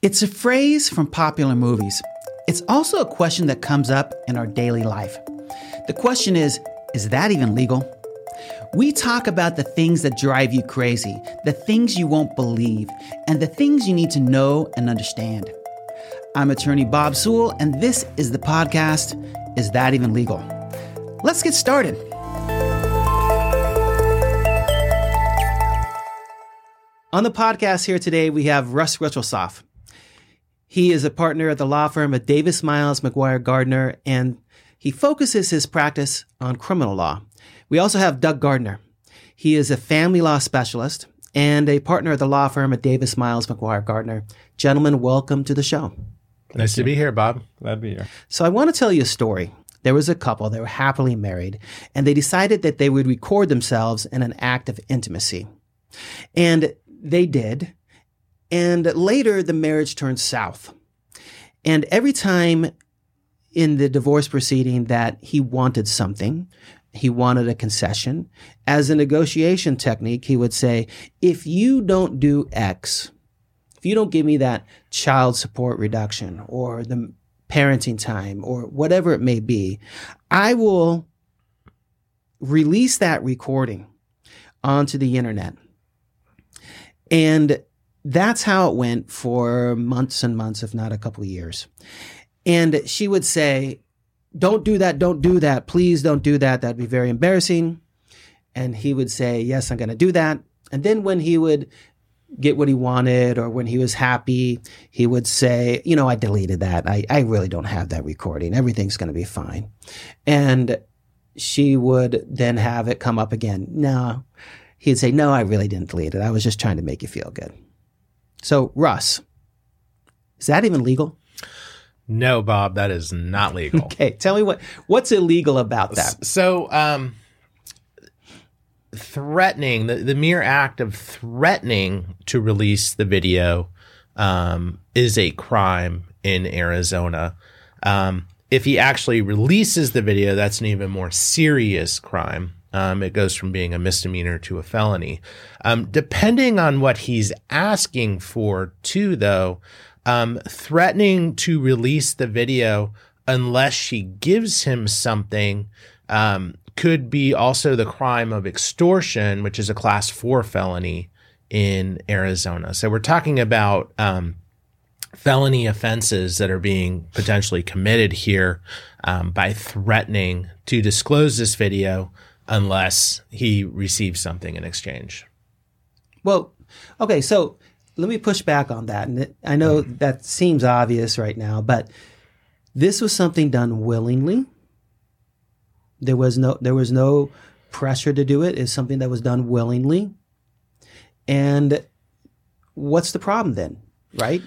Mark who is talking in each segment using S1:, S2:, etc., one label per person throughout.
S1: It's a phrase from popular movies. It's also a question that comes up in our daily life. The question is is that even legal? We talk about the things that drive you crazy, the things you won't believe, and the things you need to know and understand. I'm attorney Bob Sewell, and this is the podcast Is That Even Legal? Let's get started. On the podcast here today, we have Russ Richelsoph. He is a partner at the law firm of Davis Miles McGuire Gardner, and he focuses his practice on criminal law. We also have Doug Gardner. He is a family law specialist and a partner at the law firm of Davis Miles McGuire Gardner. Gentlemen, welcome to the show.
S2: Nice to be here, Bob.
S3: Glad to be here.
S1: So I want to tell you a story. There was a couple, they were happily married, and they decided that they would record themselves in an act of intimacy. And they did. And later, the marriage turned south. And every time in the divorce proceeding that he wanted something, he wanted a concession. As a negotiation technique, he would say, if you don't do X, if you don't give me that child support reduction or the parenting time or whatever it may be, I will release that recording onto the internet. And that's how it went for months and months, if not a couple of years. And she would say, Don't do that, don't do that, please don't do that. That'd be very embarrassing. And he would say, Yes, I'm going to do that. And then when he would get what he wanted or when he was happy, he would say, You know, I deleted that. I, I really don't have that recording. Everything's going to be fine. And she would then have it come up again. No, he'd say, No, I really didn't delete it. I was just trying to make you feel good. So, Russ, is that even legal?
S2: No, Bob, that is not legal.
S1: Okay, tell me what what's illegal about that.
S2: So, um, threatening the, the mere act of threatening to release the video um, is a crime in Arizona. Um, if he actually releases the video, that's an even more serious crime. Um, it goes from being a misdemeanor to a felony. Um, depending on what he's asking for, too, though, um, threatening to release the video unless she gives him something um, could be also the crime of extortion, which is a class four felony in Arizona. So we're talking about um, felony offenses that are being potentially committed here um, by threatening to disclose this video unless he receives something in exchange.
S1: Well, okay, so let me push back on that. And I know that seems obvious right now, but this was something done willingly. There was no there was no pressure to do it. It's something that was done willingly. And what's the problem then, right?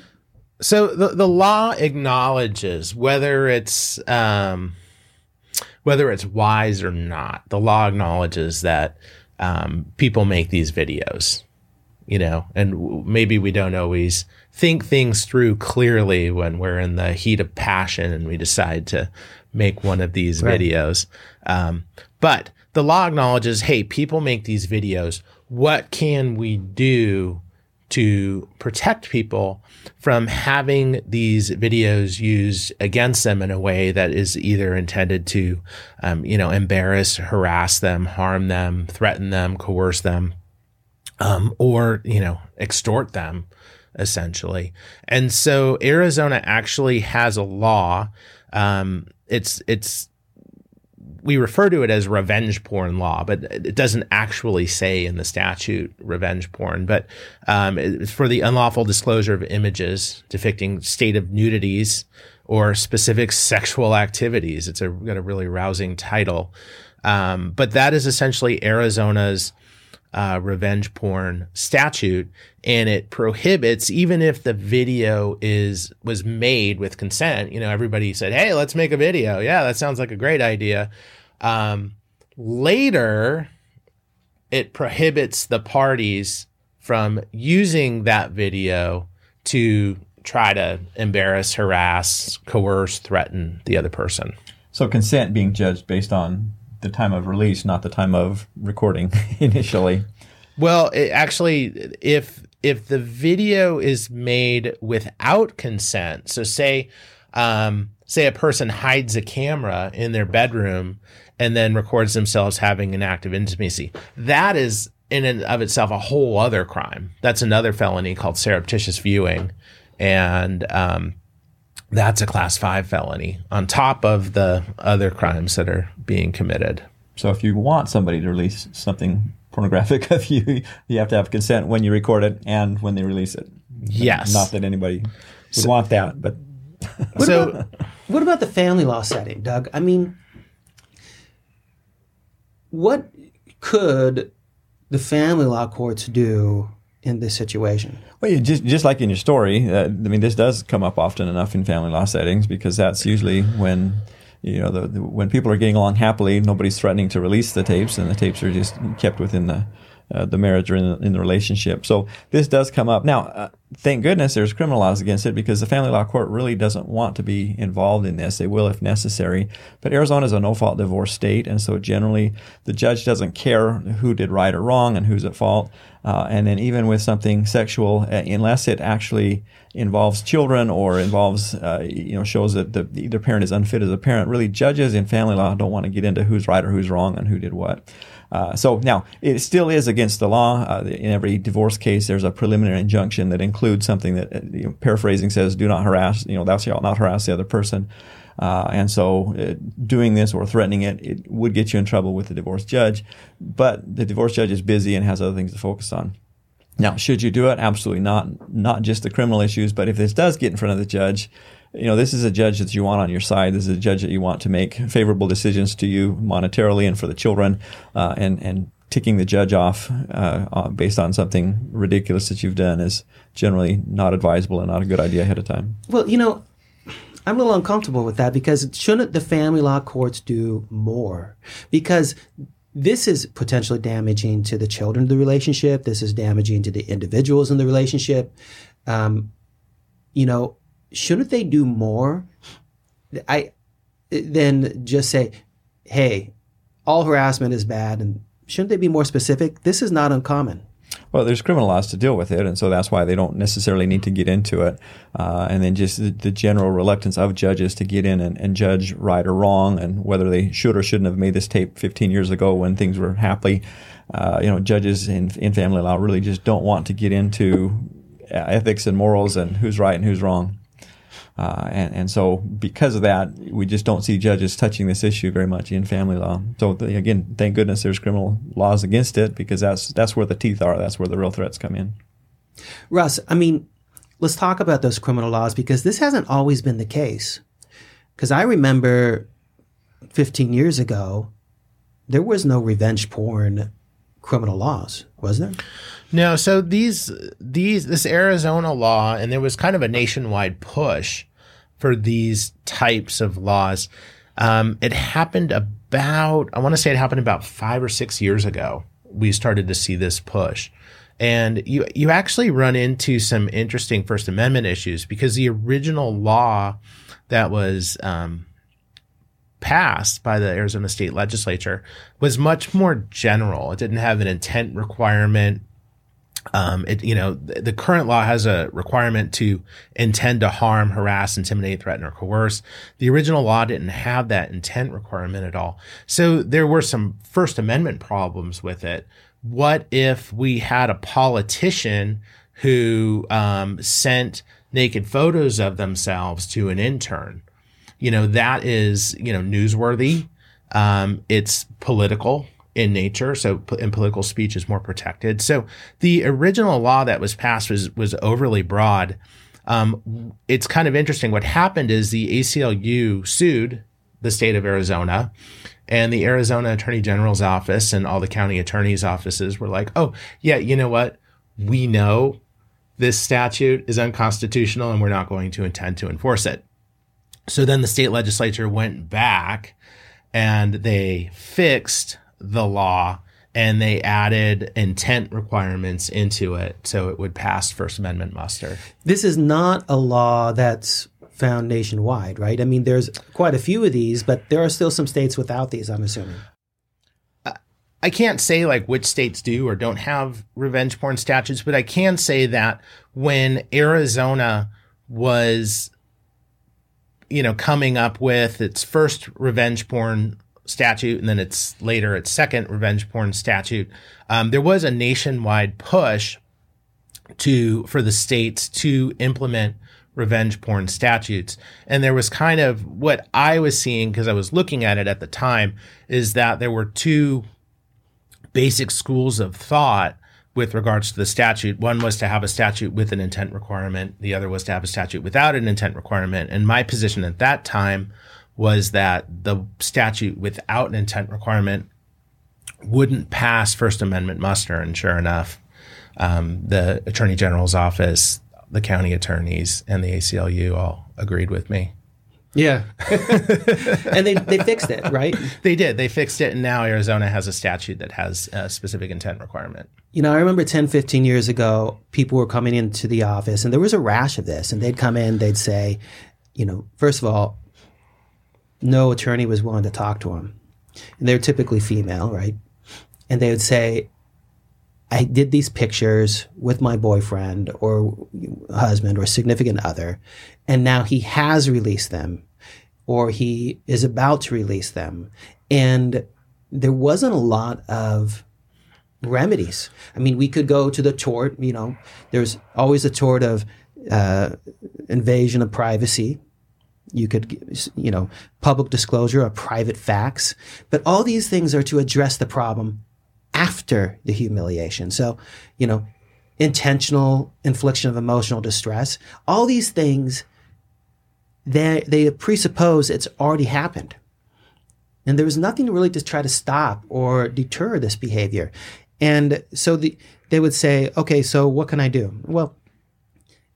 S2: So the the law acknowledges whether it's um, whether it's wise or not. The law acknowledges that um, people make these videos, you know, and w- maybe we don't always think things through clearly when we're in the heat of passion and we decide to make one of these
S1: Right.
S2: videos. Um, but the law acknowledges, hey, people make these videos. What can we do to protect people from having these videos used against them in a way that is either intended to, um, you know, embarrass, harass them, harm them, threaten them, coerce them, um, or you know, extort them, essentially. And so Arizona actually has a law. Um, it's it's we refer to it as revenge porn law, but it doesn't actually say in the statute revenge porn. But um, it's for the unlawful disclosure of images depicting state of nudities or specific sexual activities. It's a, got a really rousing title. Um, but that is essentially Arizona's uh, revenge porn statute, and it prohibits even if the video is was made with consent. You know, everybody said, "Hey, let's make a video." Yeah, that sounds like a great idea. Um, later, it prohibits the parties from using that video to try to embarrass, harass, coerce, threaten the other person.
S3: So consent being judged based on the time of release, not the time of recording initially.
S2: Well, it actually, if if the video is made without consent, so say, um, say a person hides a camera in their bedroom and then records themselves having an act of intimacy, that is in and of itself a whole other crime. That's another felony called surreptitious viewing, and um, that's a class five felony on top of the other crimes that are being committed.
S3: So if you want somebody to release something pornographic of you, you have to have consent when you record it and when they release it.
S2: Yes.
S3: Not that anybody would want that, but
S1: What
S2: so
S1: about what about the family law setting, Doug? I mean, what could the family law courts do in this situation?
S3: Well, just just like in your story, uh, I mean, this does come up often enough in family law settings because that's usually when you know the, the, when people are getting along happily, nobody's threatening to release the tapes, and the tapes are just kept within the uh, the marriage or in the, in the relationship. So this does come up now. Uh, thank goodness there's criminal laws against it because the family law court really doesn't want to be involved in this. They will if necessary. But Arizona is a no-fault divorce state, and so generally the judge doesn't care who did right or wrong and who's at fault. Uh, and then even with something sexual, uh, unless it actually involves children or involves, uh, you know, shows that the, either parent is unfit as a parent, really judges in family law don't want to get into who's right or who's wrong and who did what. Uh, so now it still is against the law. Uh, in every divorce case, there's a preliminary injunction that includes something that, uh, you know, paraphrasing says, "Do not harass." You know, thou shalt not harass the other person. Uh, and so, uh, doing this or threatening it, it would get you in trouble with the divorce judge. But the divorce judge is busy and has other things to focus on. Now, should you do it? Absolutely not. Not just the criminal issues, but if this does get in front of the judge, you know, this is a judge that you want on your side. This is a judge that you want to make favorable decisions to you monetarily and for the children, uh, and and ticking the judge off uh, based on something ridiculous that you've done is generally not advisable and not a good idea ahead of time.
S1: Well, you know, I'm a little uncomfortable with that because shouldn't the family law courts do more? Because this is potentially damaging to the children of the relationship. This is damaging to the individuals in the relationship. Um, you know, shouldn't they do more? I than just say, "Hey, all harassment is bad," and shouldn't they be more specific? This is not uncommon.
S3: Well, there's criminal laws to deal with it, and so that's why they don't necessarily need to get into it. Uh, and then just the, the, general reluctance of judges to get in and, and, judge right or wrong, and whether they should or shouldn't have made this tape 15 years ago when things were happily. Uh, you know, judges in, in family law really just don't want to get into ethics and morals and who's right and who's wrong. Uh, and, and so because of that, we just don't see judges touching this issue very much in family law. So again, thank goodness there's criminal laws against it because that's that's where the teeth are. That's where the real threats come in.
S1: Russ, I mean, let's talk about those criminal laws because this hasn't always been the case. Because I remember 15 years ago, there was no revenge porn criminal laws, was there?
S2: No, so these these this Arizona law, and there was kind of a nationwide push for these types of laws. Um, it happened about I want to say it happened about five or six years ago. We started to see this push, and you you actually run into some interesting First Amendment issues because the original law that was um, passed by the Arizona state legislature was much more general. It didn't have an intent requirement. Um, it, you know, the, the current law has a requirement to intend to harm, harass, intimidate, threaten, or coerce. The original law didn't have that intent requirement at all. So there were some First Amendment problems with it. What if we had a politician who um, sent naked photos of themselves to an intern? You know, that is, you know, newsworthy. Um, it's political in nature, so in political speech is more protected. So the original law that was passed was was overly broad. Um, it's kind of interesting. What happened is the ACLU sued the state of Arizona, and the Arizona Attorney General's office and all the county attorneys' offices were like, "Oh, yeah, you know what? We know this statute is unconstitutional, and we're not going to intend to enforce it." So then the state legislature went back and they fixed the law and they added intent requirements into it so it would pass First Amendment muster.
S1: This is not a law that's found nationwide, right? I mean, there's quite a few of these, but there are still some states without these, I'm assuming.
S2: I can't say like which states do or don't have revenge porn statutes, but I can say that when Arizona was, you know, coming up with its first revenge porn statute and then its later its second revenge porn statute, um, there was a nationwide push to for the states to implement revenge porn statutes. And there was kind of what I was seeing because I was looking at it at the time is that there were two basic schools of thought with regards to the statute. One was to have a statute with an intent requirement. The other was to have a statute without an intent requirement. And my position at that time was that the statute without an intent requirement wouldn't pass First Amendment muster. And sure enough, um, the Attorney General's office, the county attorneys, and the ACLU all agreed with me.
S1: Yeah. and they, they fixed it, right?
S2: They did. They fixed it. And now Arizona has a statute that has a specific intent requirement.
S1: You know, I remember 10, 15 years ago, people were coming into the office and there was a rash of this. And they'd come in, they'd say, you know, first of all, no attorney was willing to talk to them. And they're typically female, right? And they would say, I did these pictures with my boyfriend or husband or significant other, and now he has released them or he is about to release them. And there wasn't a lot of remedies. I mean, we could go to the tort, you know, there's always a tort of uh, invasion of privacy. You could, you know, public disclosure of private facts. But all these things are to address the problem after the humiliation. So, you know, intentional infliction of emotional distress, all these things, they, they presuppose it's already happened. And there was nothing really to try to stop or deter this behavior. And so the, they would say, okay, so what can I do? Well,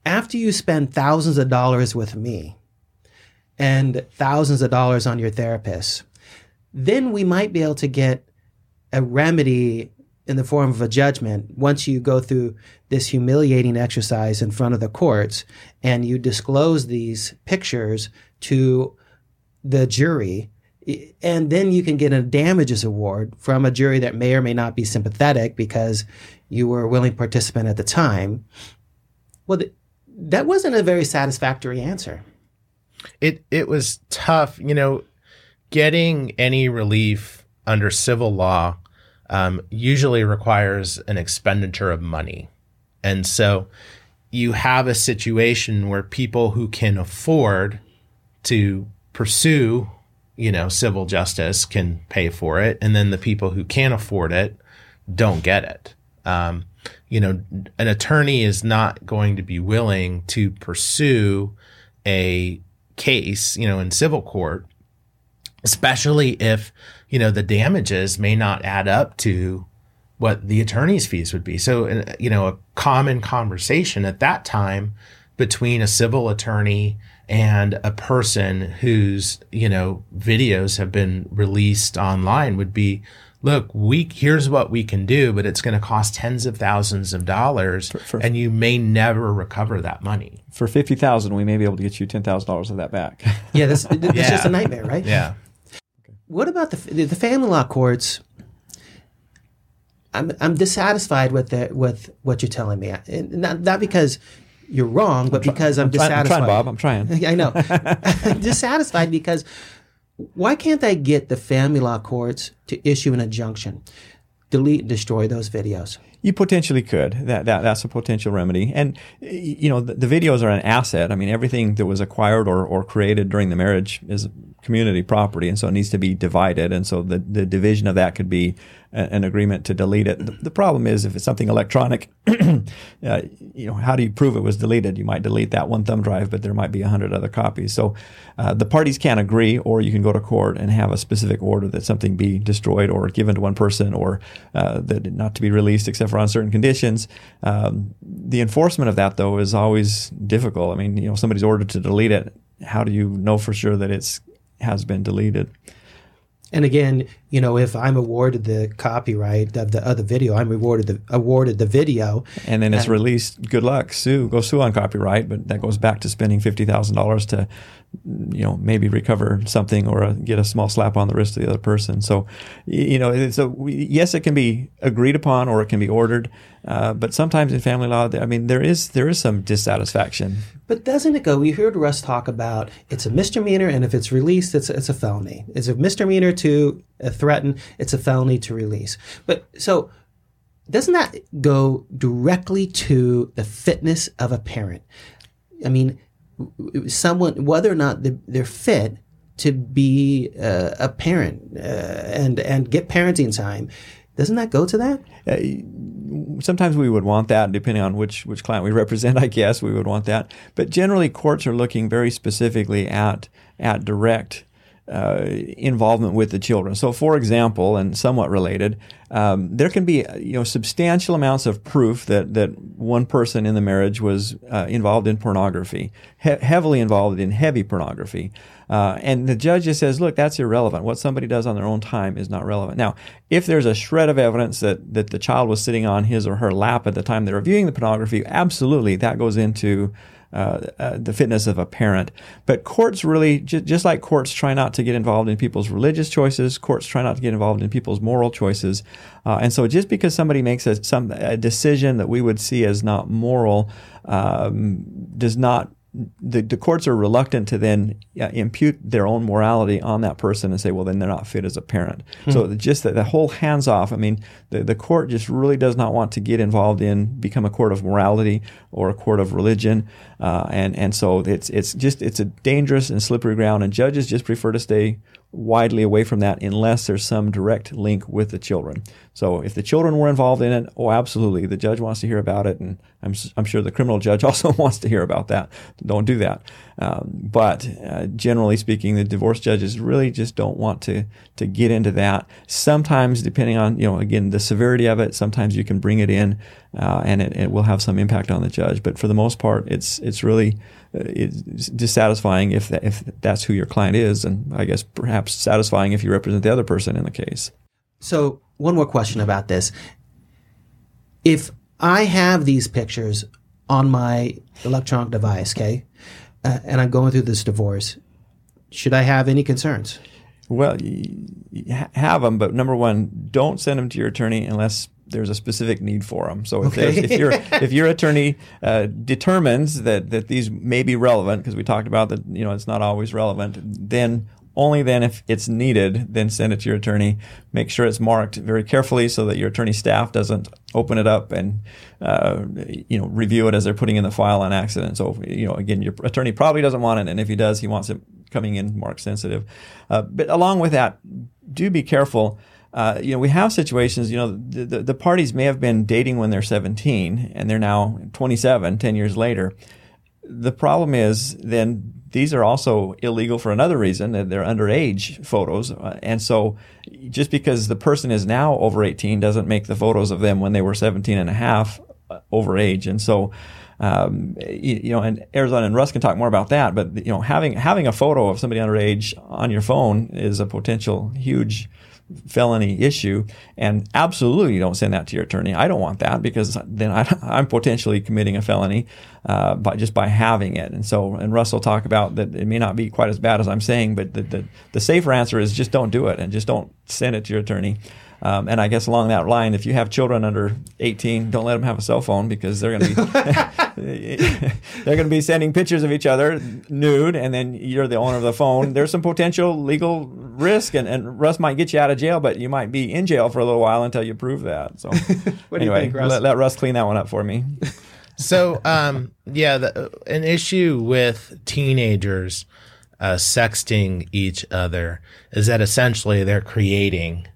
S1: after you spend thousands of dollars with me and thousands of dollars on your therapist, then we might be able to get a remedy in the form of a judgment once you go through this humiliating exercise in front of the courts and you disclose these pictures to the jury. And then you can get a damages award from a jury that may or may not be sympathetic because you were a willing participant at the time. Well th- that wasn't a very satisfactory answer
S2: it it was tough you know getting any relief under civil law um, usually requires an expenditure of money. And so you have a situation where people who can afford to pursue, you know, civil justice can pay for it. And then the people who can't afford it don't get it. Um, you know, an attorney is not going to be willing to pursue a case, you know, in civil court, especially if you know, the damages may not add up to what the attorney's fees would be. So, you know, a common conversation at that time between a civil attorney and a person whose, you know, videos have been released online would be, look, we here's what we can do, but it's going to cost tens of thousands of dollars, for, for, and you may never recover that money.
S3: For fifty thousand, we may be able to get you ten thousand dollars of that back.
S1: Yeah, this, it's yeah. just a nightmare, right?
S2: Yeah
S1: what about the the family law courts? I'm I'm dissatisfied with the, with what you're telling me. Not not because you're wrong, but I'm because I'm, I'm dissatisfied.
S3: I'm trying, Bob. I'm trying.
S1: I know. I'm dissatisfied because why can't they get the family law courts to issue an injunction, delete and destroy those videos?
S3: You potentially could. That, that that's a potential remedy. And you know, the, the, videos are an asset. I mean, everything that was acquired or, or created during the marriage is community property, and so it needs to be divided. And so the, the division of that could be an agreement to delete it. The, the problem is if it's something electronic, uh, you know, how do you prove it was deleted? You might delete that one thumb drive, but there might be a hundred other copies. So uh, the parties can't agree, or you can go to court and have a specific order that something be destroyed or given to one person, or uh, that not to be released except for on certain conditions. Um, the enforcement of that, though, is always difficult. I mean, you know, somebody's ordered to delete it. How do you know for sure that it's has been deleted?
S1: And again, you know, if I'm awarded the copyright of the other video, I'm awarded the awarded the video.
S3: And then it's released. Good luck, sue, go sue on copyright. But that goes back to spending fifty thousand dollars to, you know, maybe recover something or uh, get a small slap on the wrist of the other person. So, you know, so yes, it can be agreed upon or it can be ordered. Uh, but sometimes in family law, I mean, there is there is some dissatisfaction.
S1: But doesn't it go? We heard Russ talk about it's a misdemeanor, and if it's released, it's it's a felony. It's a misdemeanor to uh, threaten. It's a felony to release. But so doesn't that go directly to the fitness of a parent? I mean, someone whether or not they're fit to be uh, a parent uh, and and get parenting time doesn't that go to that?
S3: Uh, sometimes we would want that, depending on which which client we represent. I guess we would want that, but generally courts are looking very specifically at at direct uh, involvement with the children. So, for example, and somewhat related, um, there can be you know substantial amounts of proof that that one person in the marriage was uh, involved in pornography, he- heavily involved in heavy pornography, uh, and the judge just says, "Look, that's irrelevant. What somebody does on their own time is not relevant." Now, if there's a shred of evidence that that the child was sitting on his or her lap at the time they're viewing the pornography, absolutely, that goes into uh, uh, the fitness of a parent. But courts really, just like courts try not to get involved in people's religious choices, courts try not to get involved in people's moral choices. Uh, and so just because somebody makes a, some, a decision that we would see as not moral um, does not the, the courts are reluctant to then uh, impute their own morality on that person and say, well, then they're not fit as a parent. Mm-hmm. So just the, the, whole hands off. I mean, the, the court just really does not want to get involved in become a court of morality or a court of religion, uh, and and so it's it's just it's a dangerous and slippery ground, and judges just prefer to stay widely away from that unless there's some direct link with the children. So if the children were involved in it, oh, absolutely, the judge wants to hear about it, and I'm, I'm sure the criminal judge also wants to hear about that. Don't do that. Um, but uh, generally speaking, the divorce judges really just don't want to to get into that. Sometimes, depending on you know again the severity of it, sometimes you can bring it in, uh, and it, it will have some impact on the judge. But for the most part, it's it's really uh, it's dissatisfying if if that's who your client is, and I guess perhaps satisfying if you represent the other person in the case.
S1: So one more question about this: If I have these pictures on my electronic device, okay, uh, and I'm going through this divorce, should I have any concerns?
S3: Well, have them, but number one, don't send them to your attorney unless there's a specific need for them. So if, okay. if your if your attorney uh, determines that that these may be relevant, because we talked about that, you know, it's not always relevant, then only then if it's needed, then send it to your attorney. Make sure it's marked very carefully so that your attorney staff doesn't open it up and uh, you know review it as they're putting in the file on accident. So you know again, your attorney probably doesn't want it, and if he does, he wants it coming in marked sensitive. Uh, but along with that, do be careful. Uh, you know, we have situations, you know, the, the, the, parties may have been dating when they're 17 and they're now 27, 10 years later. The problem is then these are also illegal for another reason that they're underage photos. Uh, and so just because the person is now over 18 doesn't make the photos of them when they were 17 and a half uh, over age. And so, um, you, you, know, and Arizona and Russ can talk more about that, but you know, having, having a photo of somebody underage on your phone is a potential huge felony issue and absolutely don't send that to your attorney. I don't want that because then I, am potentially committing a felony uh, by just by having it. And so, and Russ will talk about that it may not be quite as bad as I'm saying, but the, the, the safer answer is just don't do it and just don't send it to your attorney. Um, and I guess along that line, if you have children under 18, don't let them have a cell phone because they're going to be they're going to be sending pictures of each other nude, and then you're the owner of the phone. There's some potential legal risk, and, and Russ might get you out of jail, but you might be in jail for a little while until you prove that. So anyway, think, Russ? Let, let Russ clean that one up for me.
S2: so um, yeah, the, an issue with teenagers uh, sexting each other is that essentially they're creating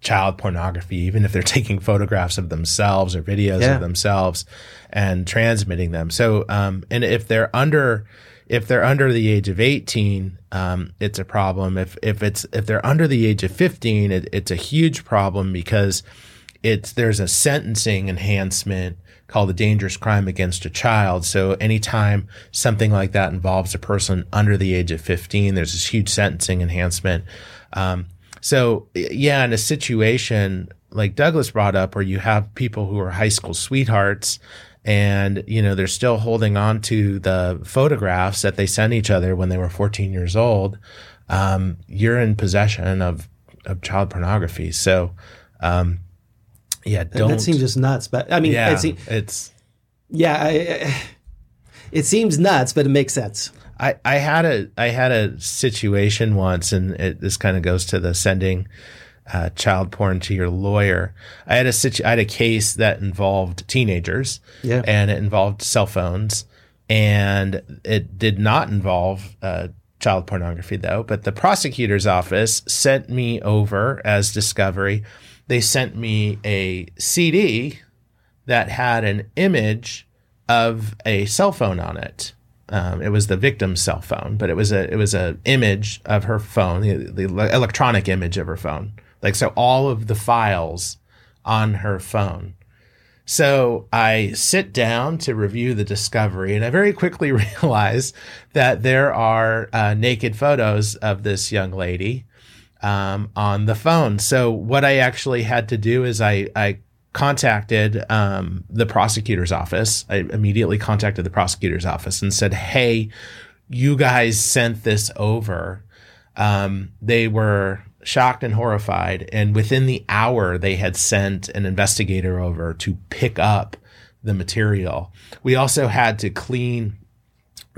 S2: child pornography, even if they're taking photographs of themselves or videos yeah. of themselves and transmitting them. So, um, and if they're under, if they're under the age of 18, um, it's a problem. If, if it's, if they're under the age of 15, it, it's a huge problem because it's, there's a sentencing enhancement called a dangerous crime against a child. So anytime something like that involves a person under the age of 15, there's this huge sentencing enhancement. Um, So yeah, in a situation like Douglas brought up, where you have people who are high school sweethearts, and you know they're still holding on to the photographs that they sent each other when they were 14 years old, um, you're in possession of of child pornography. So. Um, yeah, don't.
S1: that seems just nuts. But I mean,
S2: yeah,
S1: it's,
S2: it's
S1: yeah, I, I- it seems nuts, but it makes sense.
S2: I, I had a I had a situation once, and it, this kind of goes to the sending uh, child porn to your lawyer. I had a situ- I had a case that involved teenagers,
S1: Yeah.
S2: and it involved cell phones, and it did not involve uh, child pornography though. But the prosecutor's office sent me over as discovery. They sent me a CD that had an image of a cell phone on it. Um, it was the victim's cell phone, but it was a it was a image of her phone, the, the electronic image of her phone. Like so, all of the files on her phone. So I sit down to review the discovery, and I very quickly realize that there are uh, naked photos of this young lady um, on the phone. So what I actually had to do is I, I contacted um, the prosecutor's office. I immediately contacted the prosecutor's office and said, "Hey, you guys sent this over." Um, they were shocked and horrified, and within the hour, they had sent an investigator over to pick up the material. We also had to clean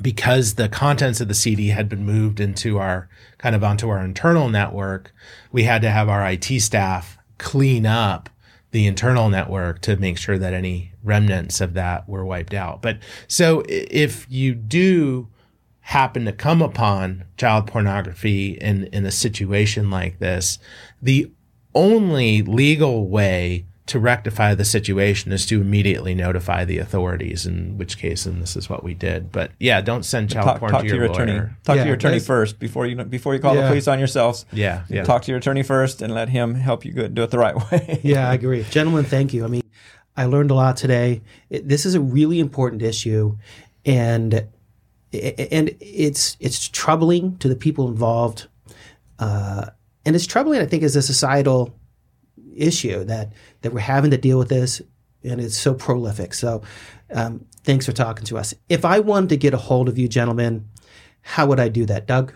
S2: because the contents of the CD had been moved into our kind of onto our internal network, we had to have our IT staff clean up the internal network to make sure that any remnants of that were wiped out. But so if you do happen to come upon child pornography in, in a situation like this, the only legal way to rectify the situation is to immediately notify the authorities, in which case, and this is what we did. But yeah, don't send child
S3: talk,
S2: porn
S3: talk
S2: to
S3: to
S2: your,
S3: your attorney. Talk
S1: Yeah,
S3: to your attorney first before you before you call the police on yourselves.
S2: Yeah, yeah.
S3: Talk to your attorney first and let him help you do it the right way.
S1: Yeah, I agree. Gentlemen, thank you. I mean, I learned a lot today. It, this is a really important issue, and and it's it's troubling to the people involved, uh, and it's troubling. I think as a societal issue that that we're having to deal with this, and it's so prolific. So, um, thanks for talking to us. If I wanted to get a hold of you, gentlemen, how would I do that, Doug?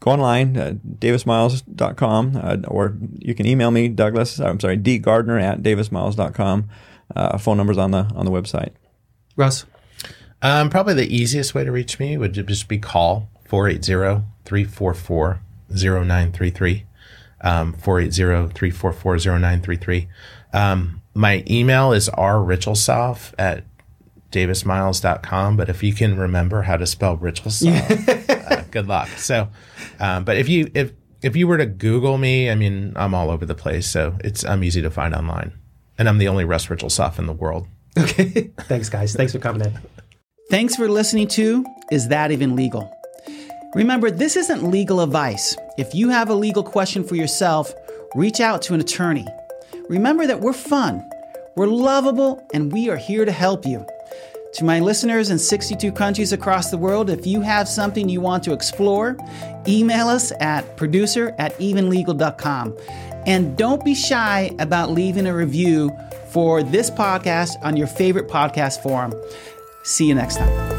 S3: go online, uh, davismiles.com, uh, or you can email me, Douglas, I'm sorry, dgardner at davismiles.com. Uh, phone number's on the on the website.
S1: Russ?
S2: Um, probably the easiest way to reach me would just be call 480-344-0933. Um, 480-344-0933. Um, my email is rrichelsoph at davismiles.com. But if you can remember how to spell Richelsoph, uh, good luck. So, um, but if you, if, if you were to Google me, I mean, I'm all over the place. So it's, I'm easy to find online and I'm the only Russ Richelsoph in the world.
S1: Okay. Thanks, guys. Thanks for coming in. Thanks for listening to Is That Even Legal? Remember, this isn't legal advice. If you have a legal question for yourself, reach out to an attorney. Remember that we're fun, we're lovable, and we are here to help you. To my listeners in 62 countries across the world, if you have something you want to explore, email us at producer at evenlegal.com. And don't be shy about leaving a review for this podcast on your favorite podcast forum. See you next time.